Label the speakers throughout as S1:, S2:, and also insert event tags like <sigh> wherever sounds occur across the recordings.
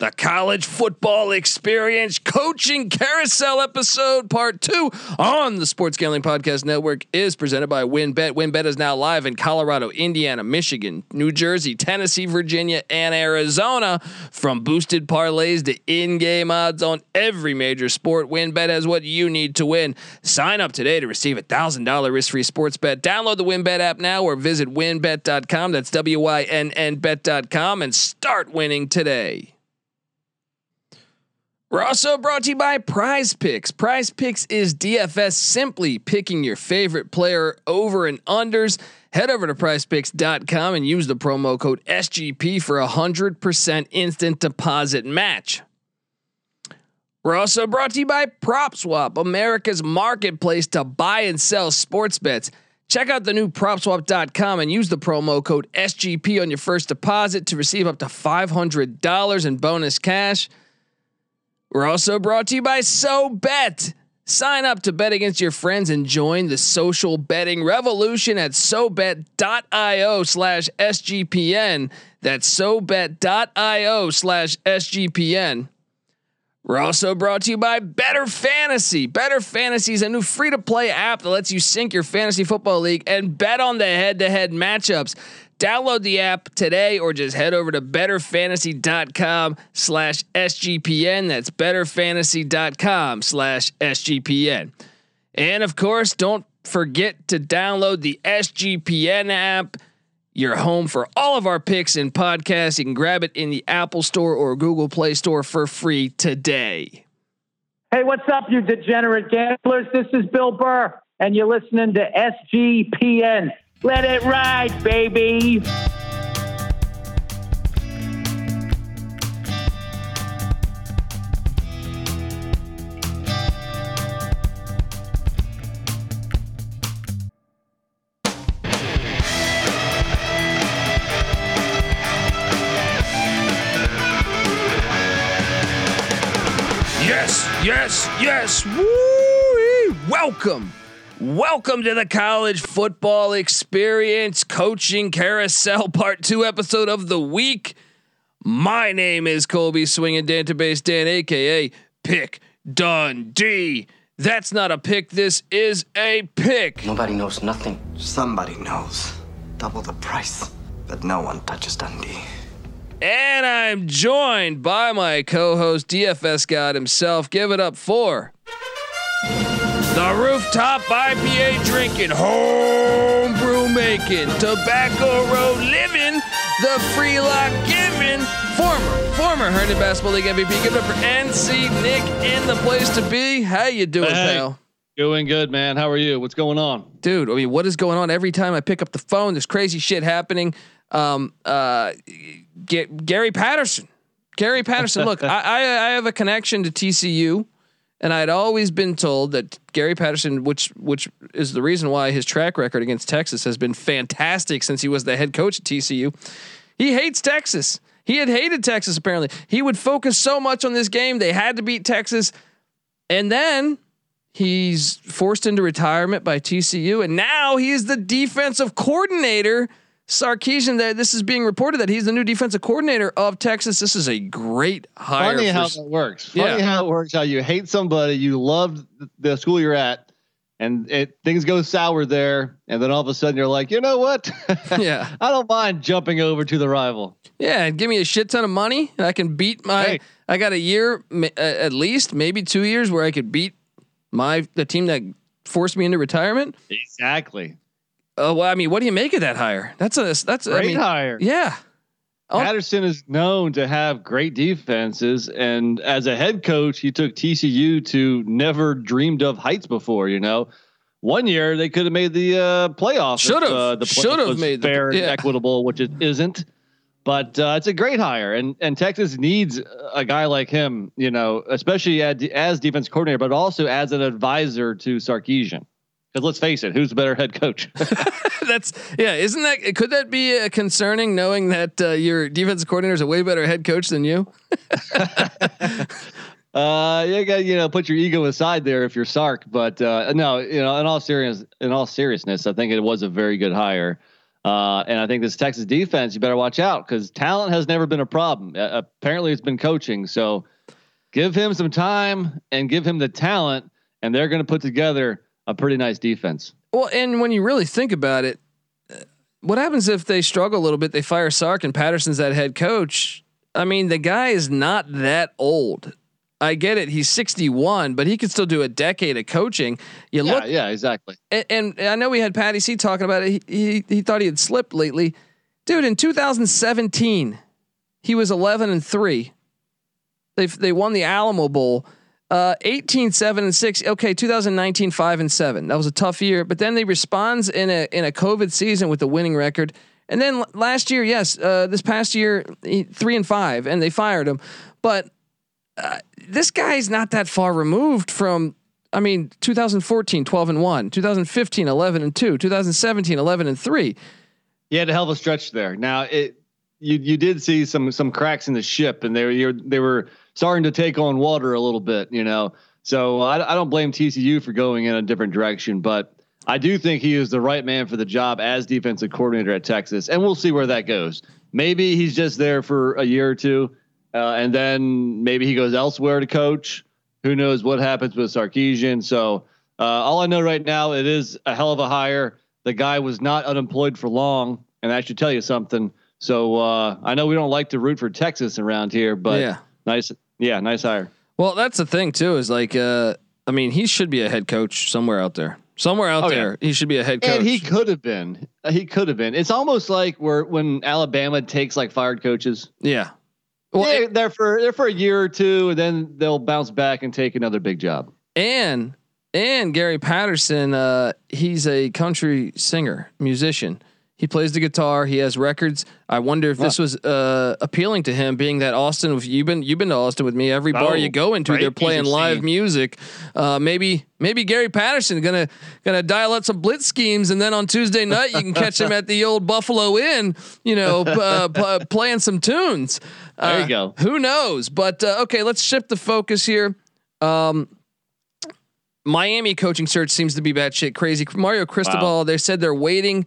S1: The college football experience coaching carousel episode part two on the Sports Gambling Podcast Network is presented by WynnBet. WynnBet is now live in Colorado, Indiana, Michigan, New Jersey, Tennessee, Virginia, and Arizona. From boosted parlays to in-game odds on every major sport, WynnBet has what you need to win. Sign up today to receive a thousand dollar risk-free sports bet. Download the WynnBet app now or visit wynnbet.com. That's W-Y-N-N bet.com and start winning today. We're also brought to you by Prize Picks. Prize Picks is DFS simply picking your favorite player over and unders. Head over to prizepicks.com and use the promo code SGP for a 100% instant deposit match. We're also brought to you by PropSwap, America's marketplace to buy and sell sports bets. Check out the new propswap.com and use the promo code SGP on your first deposit to receive up to $500 in bonus cash. We're also brought to you by SoBet. Sign up to bet against your friends and join the social betting revolution at SoBet.io slash SGPN. That's SoBet.io slash SGPN. We're also brought to you by Better Fantasy. Better Fantasy is a new free to play app that lets you sync your fantasy football league and bet on the head to head matchups. Download the app today or just head over to betterfantasy.com slash SGPN. That's betterfantasy.com slash SGPN. And of course, don't forget to download the SGPN app. Your home for all of our picks and podcasts. You can grab it in the Apple Store or Google Play Store for free today.
S2: Hey, what's up, you degenerate gamblers? This is Bill Burr, and you're listening to SGPN. Let it ride, baby.
S1: Yes, yes, yes. Woo! Welcome. Welcome to the college football experience coaching carousel <laughs> part two episode of the week. My name is Colby Swinging Database Dan, aka Pick Dundee. That's not a pick. This is a pick.
S3: Nobody knows nothing.
S4: Somebody knows. Double the price. But no one touches Dundee.
S1: And I'm joined by my co-host DFS God himself. Give it up for the rooftop IPA drinking, homebrew making, tobacco road living, the free lock giving, former former Herndon Basketball League MVP. Give it up for NC Nick in the place to be. How you doing,
S5: Hey.
S1: pal?
S5: Doing good, man. How are you? What's going on?
S1: dude. I mean, what is going on? Every time I pick up the phone, there's crazy shit happening. Um, uh, G- Gary Patterson, Gary Patterson. look, <laughs> I, I I have a connection to TCU, and I'd always been told that Gary Patterson, which which is the reason why his track record against Texas has been fantastic since he was the head coach at TCU. He hates Texas. He had hated Texas apparently. He would focus so much on this game. They had to beat Texas. And then he's forced into retirement by TCU, and now he is the defensive coordinator. Sarkisian, that this is being reported that he's the new defensive coordinator of Texas. This is a great hire.
S5: Funny
S1: for
S5: how that works. Funny
S1: Yeah.
S5: how it works. How you hate somebody, you love the school you're at, and it things go sour there, and then all of a sudden you're like, you know what? <laughs>
S1: Yeah.
S5: I don't mind jumping over to the rival.
S1: yeah, and give me a shit ton of money, and I can beat my.
S5: Hey.
S1: I got a year, at least, maybe two years, where I could beat my the team that forced me into retirement.
S5: Exactly.
S1: Uh, well, I mean, what do you make of that hire? That's a that's I
S5: Great
S1: mean,
S5: hire.
S1: yeah.
S5: Patterson is known to have great defenses, and as a head coach, he took TCU to never dreamed of heights before. You know, one year they could have made the uh, playoff.
S1: Should've.
S5: uh, the
S1: Should've
S5: was
S1: made the-
S5: fair and equitable, which it isn't. But uh, it's a great hire, and and Texas needs a guy like him. You know, especially as, as defense coordinator, but also as an advisor to Sarkisian. Because let's face it, who's the better head coach? <laughs> <laughs>
S1: That's yeah. Isn't that could that be uh, concerning knowing that uh, your defensive coordinator is a way better head coach than you? <laughs>
S5: Uh, you got you know put your ego aside there if you're Sark, but uh, no, you know in all serious in all seriousness, I think it was a very good hire. Uh, and I think this Texas defense, you better watch out because talent has never been a problem. Uh, apparently, it's been coaching. So give him some time and give him the talent, and they're going to put together a pretty nice defense.
S1: Well, and when you really think about it, what happens if they struggle a little bit? They fire Sark and Patterson's that head coach. I mean, the guy is not that old. I get it. He's 61, but he could still do a decade of coaching. You
S5: yeah,
S1: look,
S5: yeah, exactly.
S1: And, and, I know we had Patty C talking about it. He, he, he thought he had slipped lately, dude. In 2017, he was 11 and three. They they won the Alamo Bowl. Uh, 18, 7 and 6. Okay, 2019, 5 and 7. That was a tough year, but then they responds in a in a COVID season with a winning record. And then last year, yes, uh, this past year, he, 3 and 5 and they fired him. But uh, this guy's not that far removed from I mean 2014 12 and 1, 2015 11 and 2, 2017 11 and 3.
S5: He had a hell of a stretch there. Now it you you did see some some cracks in the ship and they were they were starting to take on water a little bit, you know. So I, I don't blame TCU for going in a different direction, but I do think he is the right man for the job as defensive coordinator at Texas, and we'll see where that goes. Maybe he's just there for a year or two, uh, and then maybe he goes elsewhere to coach. Who knows what happens with Sarkisian? So uh, all I know right now, it is a hell of a hire. The guy was not unemployed for long, and that should tell you something. So uh, I know we don't like to root for Texas around here, but yeah. nice yeah, nice hire.
S1: Well, that's the thing too. Is like, uh, I mean, he should be a head coach somewhere out there. Somewhere out oh, there, yeah. he should be a head coach.
S5: And he could have been. He could have been. It's almost like where when Alabama takes like fired coaches.
S1: Yeah.
S5: Well, they're, it, they're for they're for a year or two, and then they'll bounce back and take another big job.
S1: And and Gary Patterson, uh, he's a country singer, musician. He plays the guitar. He has records. I wonder if this was uh, appealing to him, being that Austin. You've been you've been to Austin with me. Every bar oh, you go into, right? they're playing live music. Uh, maybe maybe Gary Patterson gonna gonna dial up some blitz schemes, and then on Tuesday night you can catch him at the old Buffalo Inn. You know, uh, p- playing some tunes.
S5: there you uh, go.
S1: Who knows? But uh, okay, let's shift the focus here. Um, Miami coaching search seems to be batshit crazy. Mario Cristobal. Wow. They said they're waiting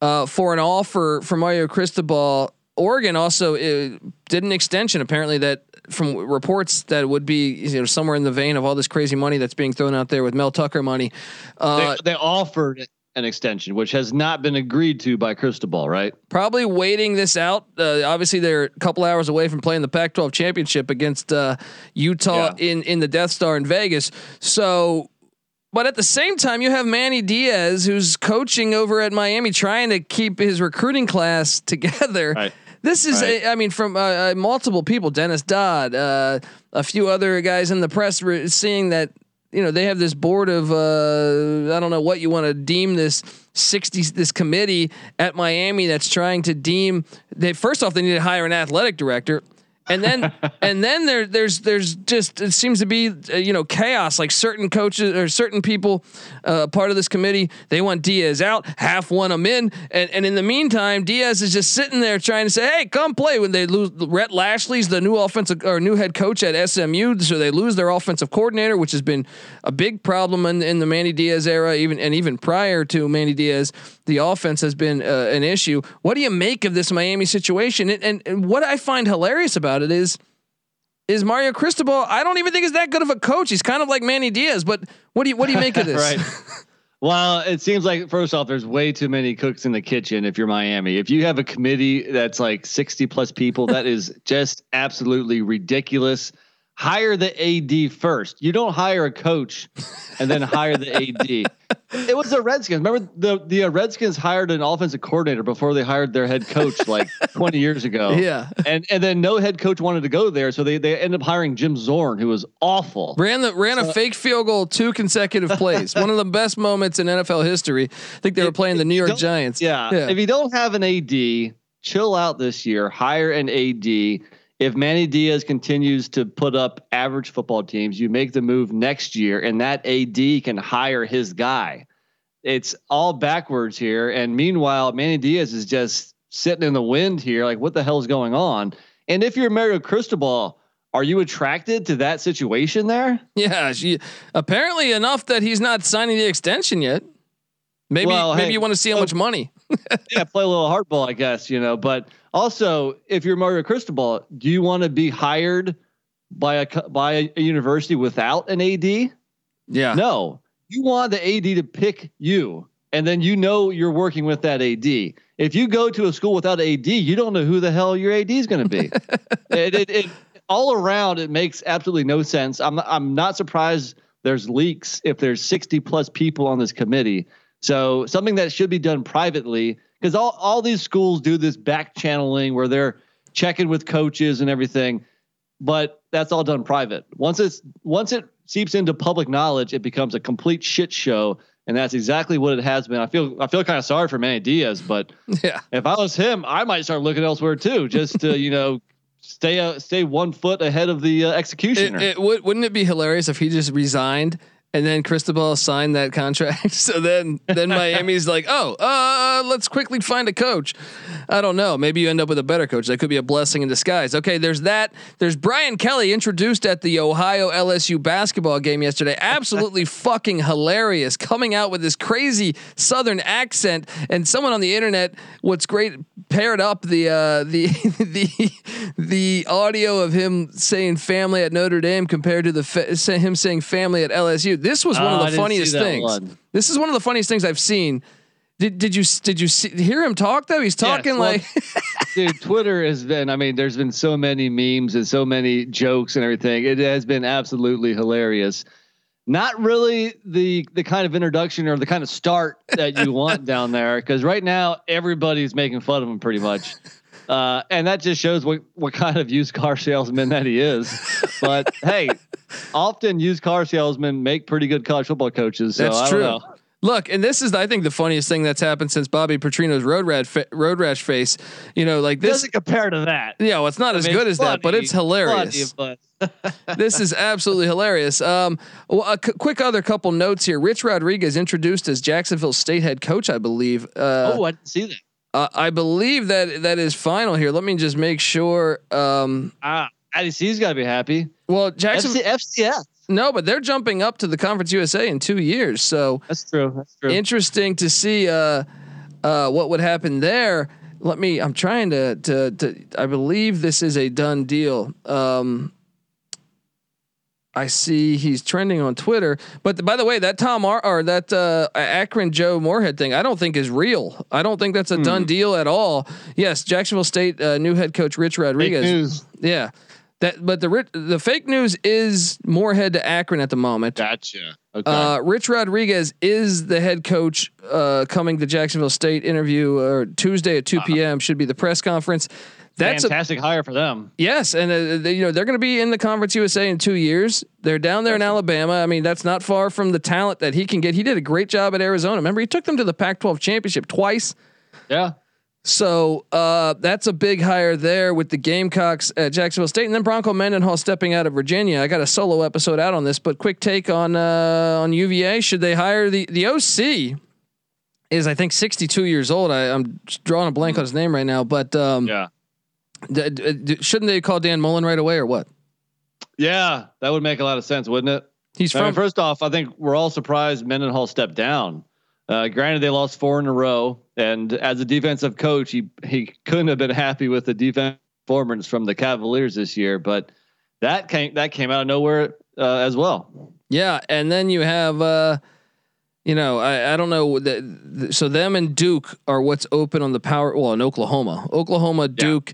S1: uh, for an offer for Mario Cristobal. Oregon also uh, did an extension apparently that from reports that would be you know somewhere in the vein of all this crazy money that's being thrown out there with Mel Tucker money.
S5: Uh, they, they, offered an extension, which has not been agreed to by Cristobal, right?
S1: Probably waiting this out. Uh, obviously, they're a couple hours away from playing the Pac-12 championship against uh, Utah yeah. in in the Death Star in Vegas. So but at the same time, you have Manny Diaz, who's coaching over at Miami, trying to keep his recruiting class <laughs> together. Right. This is, right. a, I mean, from uh, uh, multiple people, Dennis Dodd, uh, a few other guys in the press, re- seeing that you know they have this board of uh, I don't know what you want to deem this sixty this committee at Miami that's trying to deem. They first off they need to hire an athletic director and then <laughs> and then there there's there's just it seems to be uh, you know chaos. Like certain coaches or certain people uh, part of this committee they want Diaz out. Half want him in. And and in the meantime Diaz is just sitting there trying to say hey come play. When they lose Rhett Lashlee's the new offensive or new head coach at SMU so they lose their offensive coordinator which has been a big problem in, in the Manny Diaz era even and even prior to Manny Diaz the offense has been uh, an issue. What do you make of this Miami situation? And, and, and what I find hilarious about about it is is Mario Cristobal. I don't even think is that good of a coach. He's kind of like Manny Diaz. But what do you what do you make of this?
S5: right. <laughs> Well, it seems like first off, there's way too many cooks in the kitchen. If you're Miami, if you have a committee that's like 60 plus people, that is just absolutely ridiculous hire the AD first. You don't hire a coach and then hire the AD. It was the Redskins. Remember the the uh, Redskins hired an offensive coordinator before they hired their head coach like <laughs> 20 years ago.
S1: Yeah.
S5: And and then no head coach wanted to go there, so they they ended up hiring Jim Zorn, who was awful.
S1: Ran the ran so, a fake field goal two consecutive plays. One of the best moments in NFL history. I think they were playing the New York Giants.
S5: Yeah. yeah. If you don't have an AD, chill out this year. Hire an AD if Manny Diaz continues to put up average football teams, you make the move next year, and that AD can hire his guy. It's all backwards here. And meanwhile, Manny Diaz is just sitting in the wind here. Like, what the hell is going on? And if you're Mario Cristobal, are you attracted to that situation there?
S1: Yeah, she, apparently enough that he's not signing the extension yet. Maybe well, maybe hey, you want to see how oh, much money. <laughs>
S5: yeah, play a little hardball, I guess, you know. But also, if you're Mario Cristobal, do you want to be hired by a by a university without an AD?
S1: Yeah.
S5: No, you want the AD to pick you, and then you know you're working with that AD. If you go to a school without AD, you don't know who the hell your AD is going to be. <laughs> it, it, it, all around, it makes absolutely no sense. I'm I'm not surprised there's leaks if there's 60 plus people on this committee. So something that should be done privately, because all all these schools do this back channeling where they're checking with coaches and everything, but that's all done private. Once it's once it seeps into public knowledge, it becomes a complete shit show. And that's exactly what it has been. I feel I feel kind of sorry for Manny Diaz, but <laughs>
S1: Yeah.
S5: if I was him, I might start looking elsewhere too, just to you know stay uh, stay one foot ahead of the uh, executioner.
S1: It, it would wouldn't it be hilarious if he just resigned and then Cristobal signed that contract? <laughs> so then then <laughs> Miami's like, oh, uh, let's quickly find a coach. I don't know. Maybe you end up with a better coach. That could be a blessing in disguise. Okay, there's that. There's Brian Kelly introduced at the Ohio LSU basketball game yesterday. <laughs> Absolutely fucking hilarious. Coming out with this crazy Southern accent, and someone on the internet, what's great, paired up the uh, the the the audio of him saying family at Notre Dame compared to the fa- him saying family at LSU. This was one
S5: Oh,
S1: of the funniest things.
S5: one.
S1: This is one of the funniest things I've seen. Did did you did you see, hear him talk though? He's talking
S5: well,
S1: like <laughs>
S5: Dude, Twitter has been, I mean, there's been so many memes and so many jokes and everything. It has been absolutely hilarious. Not really the the kind of introduction or the kind of start that you want <laughs> down there, because right now everybody's making fun of him pretty much. Uh, and that just shows what, what kind of used car salesman that he is. But <laughs> hey, often used car salesmen make pretty good college football coaches. So
S1: That's
S5: I
S1: true.
S5: Don't know.
S1: Look, and this is I think the funniest thing that's happened since Bobby Petrino's road rat fa- road rash face. You know, like this.
S5: doesn't compare to that.
S1: Yeah, well, it's not as
S5: mean,
S1: good as that, but it's hilarious.
S5: but <laughs>
S1: this is absolutely hilarious. Um, well, a c- quick other couple notes here. Rich Rodriguez introduced as Jacksonville State head coach, I believe. Uh,
S5: oh, I didn't see that.
S1: Uh, I believe that that is final here. Let me just make sure. Um,
S5: Ah, IDC's got to be happy.
S1: well, Jackson,
S5: FC, FCS.
S1: no, but they're jumping up to the Conference USA in two years, so
S5: That's true. That's true.
S1: interesting to see uh, uh, what would happen there. Let me. I'm trying to, to to. I believe this is a done deal. Um, I see he's trending on Twitter. But by the way, that Tom Ar- or that uh, Akron Joe Moorhead thing, I don't think is real. I don't think that's a done deal at all. Yes, Jacksonville State uh, new head coach Rich
S5: Fake
S1: Rodriguez.
S5: news.
S1: Yeah, that. But the the fake news is Moorhead to Akron at the moment.
S5: Gotcha. Okay.
S1: Uh, Rich Rodriguez is the head coach uh, coming to Jacksonville State interview or Tuesday at 2 p.m. should be the press conference. That's a
S5: Fantastic hire for them.
S1: yes, and uh, they, you know they're going to be in the Conference USA in two years. They're down there in Alabama. I mean, that's not far from the talent that he can get. He did a great job at Arizona. Remember, he took them to the Pac-12 championship twice.
S5: Yeah.
S1: So uh, that's a big hire there with the Gamecocks at Jacksonville State, and then Bronco Mendenhall stepping out of Virginia. I got a solo episode out on this, but quick take on uh, on UVA. Should they hire the the OC? Is I think 62 years old. I, I'm drawing a blank on his name right now, but um,
S5: Yeah.
S1: D- d- shouldn't they call Dan Mullen right away or what?
S5: Yeah. That would make a lot of sense, wouldn't it?
S1: He's
S5: I mean,
S1: from
S5: first off, I think we're all surprised Mendenhall stepped down. Uh, granted, they lost four in a row, and as a defensive coach, he he couldn't have been happy with the defense performance from the Cavaliers this year. But that came that came out of nowhere uh, as well.
S1: Yeah, and then you have, uh, you know, I, I don't know. The, the, so them and Duke are what's open on the power. Well, in Oklahoma, Oklahoma, Duke,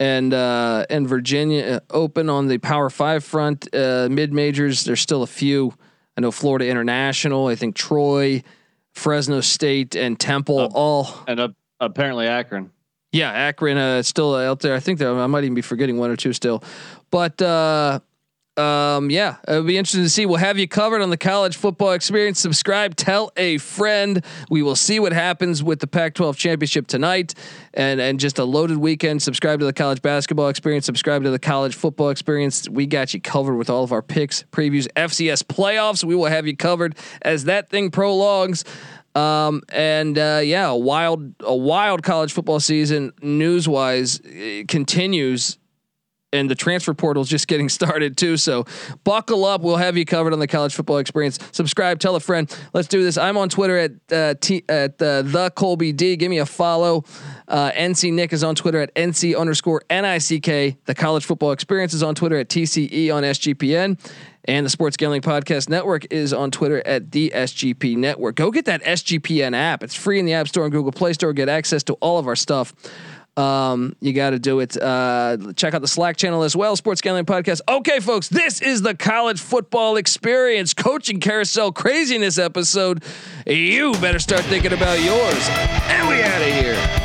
S1: and uh, and Virginia uh, open on the Power Five front. Uh, Mid majors, there's still a few. I know Florida International. I think Troy, Fresno State, and Temple
S5: Uh,
S1: all.
S5: And apparently Akron.
S1: Yeah, Akron uh, still out there. I think I might even be forgetting one or two still, but uh, um, yeah, it'll be interesting to see. We'll have you covered on the college football experience. Subscribe, tell a friend. We will see what happens with the Pac-12 championship tonight, and and just a loaded weekend. Subscribe to the college basketball experience. Subscribe to the college football experience. We got you covered with all of our picks, previews, FCS playoffs. We will have you covered as that thing prolongs. Um, and uh, yeah, a wild, a wild college football season news wise continues and the transfer portal is just getting <laughs> started too. So buckle up. We'll have you covered on the college football experience. Subscribe, tell a friend. Let's do this. I'm on Twitter at uh, T, at uh, the Colby D. Give me a follow. Uh, NC Nick is on Twitter at NC underscore NICK. The college football experience is on Twitter at TCE on SGPN. And the Sports Gambling Podcast Network is on Twitter at the SGP Network. Go get that SGPN app. It's free in the App Store and Google Play Store. Get access to all of our stuff. Um, you got to do it. Uh, check out the Slack channel as well. Sports Gambling Podcast. Okay, folks, this is the college football experience coaching carousel craziness episode. You better start thinking about yours. And we out of here.